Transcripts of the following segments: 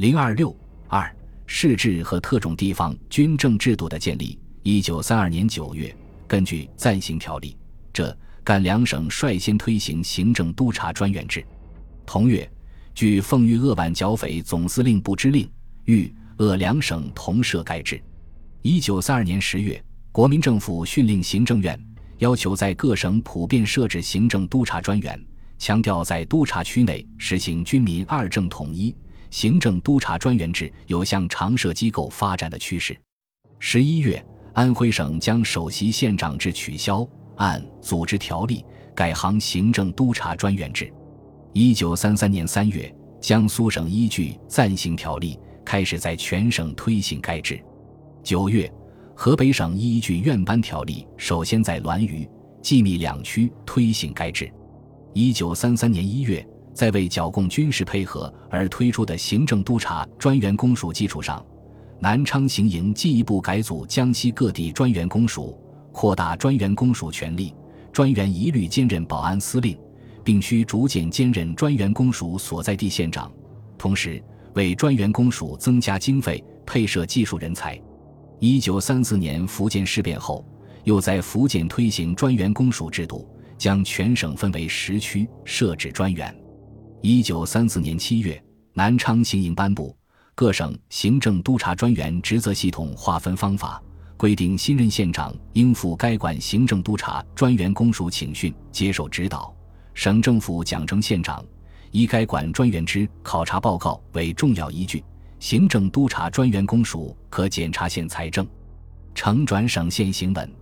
零二六二市制和特种地方军政制度的建立。一九三二年九月，根据暂行条例，浙赣两省率先推行行政督察专员制。同月，据奉豫鄂皖剿匪总司令部之令，豫鄂两省同设该制。一九三二年十月，国民政府训令行政院，要求在各省普遍设置行政督察专员，强调在督察区内实行军民二政统一。行政督察专员制有向常设机构发展的趋势。十一月，安徽省将首席县长制取消，按组织条例改行行政督察专员制。一九三三年三月，江苏省依据暂行条例开始在全省推行该制。九月，河北省依据院班条例首先在滦渝、蓟密两区推行该制。一九三三年一月，在为剿共军事配合而推出的行政督察专员公署基础上，南昌行营进一步改组江西各地专员公署，扩大专员公署权力，专员一律兼任保安司令。并需逐渐兼任专员公署所在地县长，同时为专员公署增加经费，配设技术人才。一九三四年福建事变后，又在福建推行专员公署制度，将全省分为十区，设置专员。一九三四年七月，南昌行营颁布各省行政督察专员职责系统划分方法，规定新任县长应赴该管行政督察专员公署请训，接受指导。省政府奖惩县长，以该管专员之考察报告为重要依据。行政督察专员公署可检查县财政，呈转省县行文。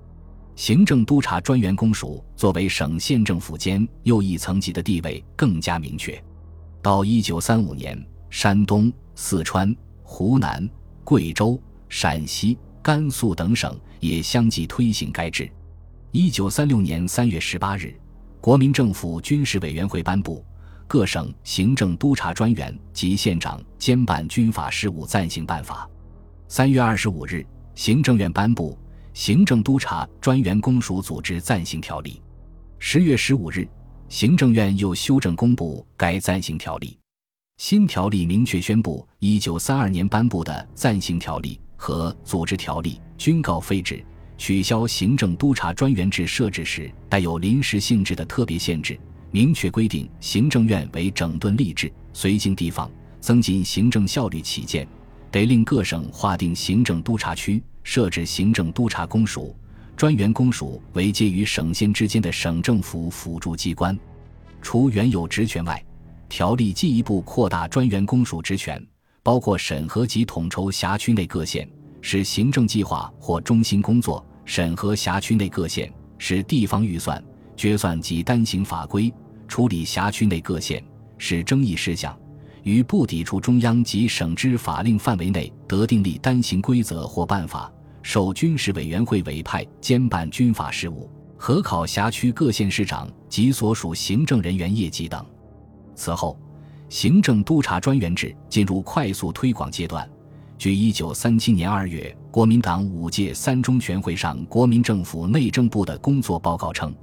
行政督察专员公署作为省县政府间又一层级的地位更加明确。到一九三五年，山东、四川、湖南、贵州、陕西、甘肃等省也相继推行该制。一九三六年三月十八日。国民政府军事委员会颁布《各省行政督察专员及县长兼办军法事务暂行办法》。三月二十五日，行政院颁布《行政督察专员公署组织暂行条例》。十月十五日，行政院又修正公布该暂行条例。新条例明确宣布，一九三二年颁布的暂行条例和组织条例均告废止。取消行政督察专员制设置时带有临时性质的特别限制，明确规定行政院为整顿吏治、绥靖地方、增进行政效率起见，得令各省划定行政督察区，设置行政督察公署、专员公署为介于省县之间的省政府辅助机关。除原有职权外，条例进一步扩大专员公署职权，包括审核及统筹辖区内各县。使行政计划或中心工作审核辖区内各县，使地方预算决算及单行法规处理辖区内各县使争议事项，于不抵触中央及省之法令范围内，得订立单行规则或办法，受军事委员会委派兼办军法事务，核考辖区各县市长及所属行政人员业绩等。此后，行政督察专员制进入快速推广阶段。据一九三七年二月国民党五届三中全会上国民政府内政部的工作报告称，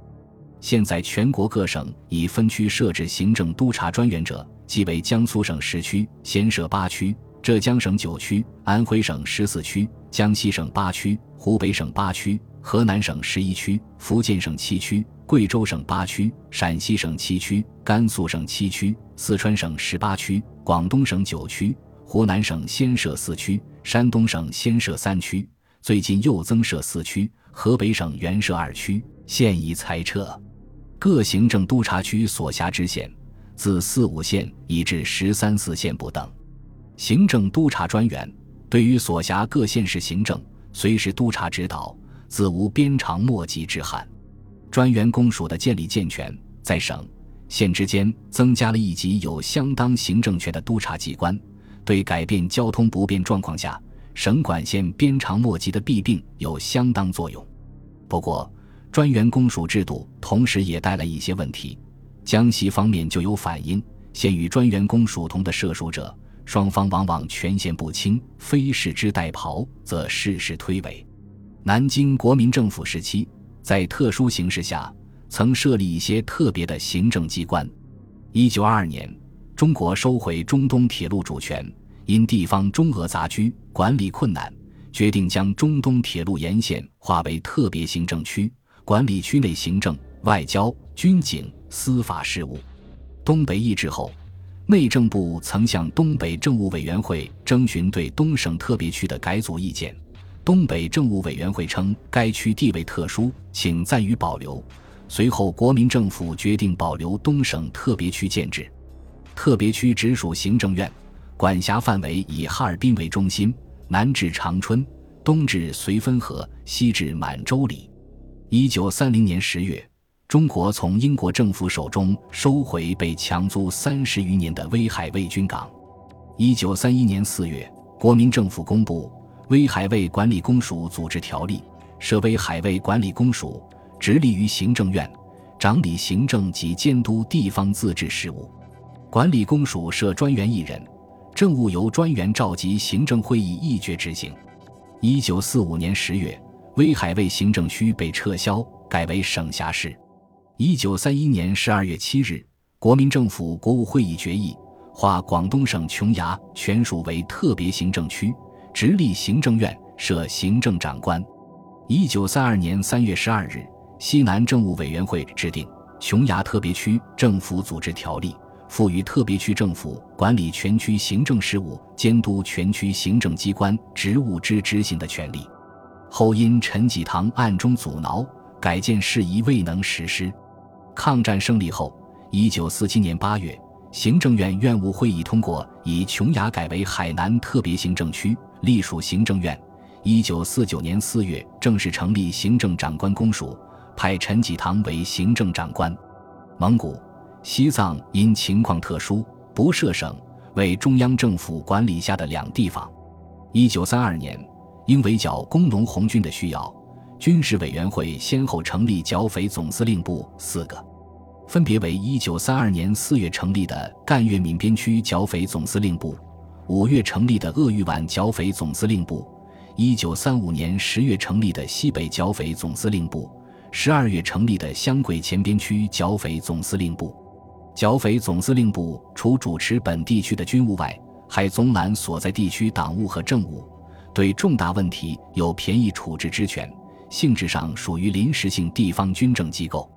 现在全国各省已分区设置行政督察专员者，即为江苏省十区，先设八区；浙江省九区，安徽省十四区，江西省八区，湖北省八区，河南省十一区，福建省七区，贵州省八区，陕西省七区，甘肃省七区，四川省十八区，广东省九区。湖南省先设四区，山东省先设三区，最近又增设四区。河北省原设二区，现已裁撤。各行政督察区所辖知县，自四五县以至十三四县不等。行政督察专员对于所辖各县市行政，随时督察指导，自无鞭长莫及之憾。专员公署的建立健全，在省县之间增加了一级有相当行政权的督察机关。对改变交通不便状况下省管县鞭长莫及的弊病有相当作用。不过，专员公署制度同时也带来一些问题。江西方面就有反映，现与专员公署同的设署者，双方往往权限不清，非事之代庖，则事事推诿。南京国民政府时期，在特殊形势下，曾设立一些特别的行政机关。一九二二年。中国收回中东铁路主权，因地方中俄杂居，管理困难，决定将中东铁路沿线划为特别行政区，管理区内行政、外交、军警、司法事务。东北易帜后，内政部曾向东北政务委员会征询对东省特别区的改组意见。东北政务委员会称该区地位特殊，请暂予保留。随后，国民政府决定保留东省特别区建制。特别区直属行政院，管辖范围以哈尔滨为中心，南至长春，东至绥芬河，西至满洲里。一九三零年十月，中国从英国政府手中收回被强租三十余年的威海卫军港。一九三一年四月，国民政府公布。威海卫管理公署组织条例设威海卫管理公署，直隶于行政院，掌理行政及监督地方自治事务。管理公署设专员一人，政务由专员召集行政会议议决执行。一九四五年十月，威海卫行政区被撤销，改为省辖市。一九三一年十二月七日，国民政府国务会议决议划广东省琼崖全属为特别行政区。直隶行政院设行政长官。一九三二年三月十二日，西南政务委员会制定《琼崖特别区政府组织条例》，赋予特别区政府管理全区行政事务、监督全区行政机关职务之执行的权利。后因陈济棠暗中阻挠，改建事宜未能实施。抗战胜利后，一九四七年八月。行政院院务会议通过，以琼崖改为海南特别行政区，隶属行政院。一九四九年四月，正式成立行政长官公署，派陈济棠为行政长官。蒙古、西藏因情况特殊，不设省，为中央政府管理下的两地方。一九三二年，因围剿工农红军的需要，军事委员会先后成立剿匪总司令部四个。分别为一九三二年四月成立的赣粤闽边区剿匪总司令部，五月成立的鄂豫皖剿匪总司令部，一九三五年十月成立的西北剿匪总司令部，十二月成立的湘桂黔边区剿匪总司令部。剿匪总司令部除主持本地区的军务外，还总揽所在地区党务和政务，对重大问题有便宜处置之权，性质上属于临时性地方军政机构。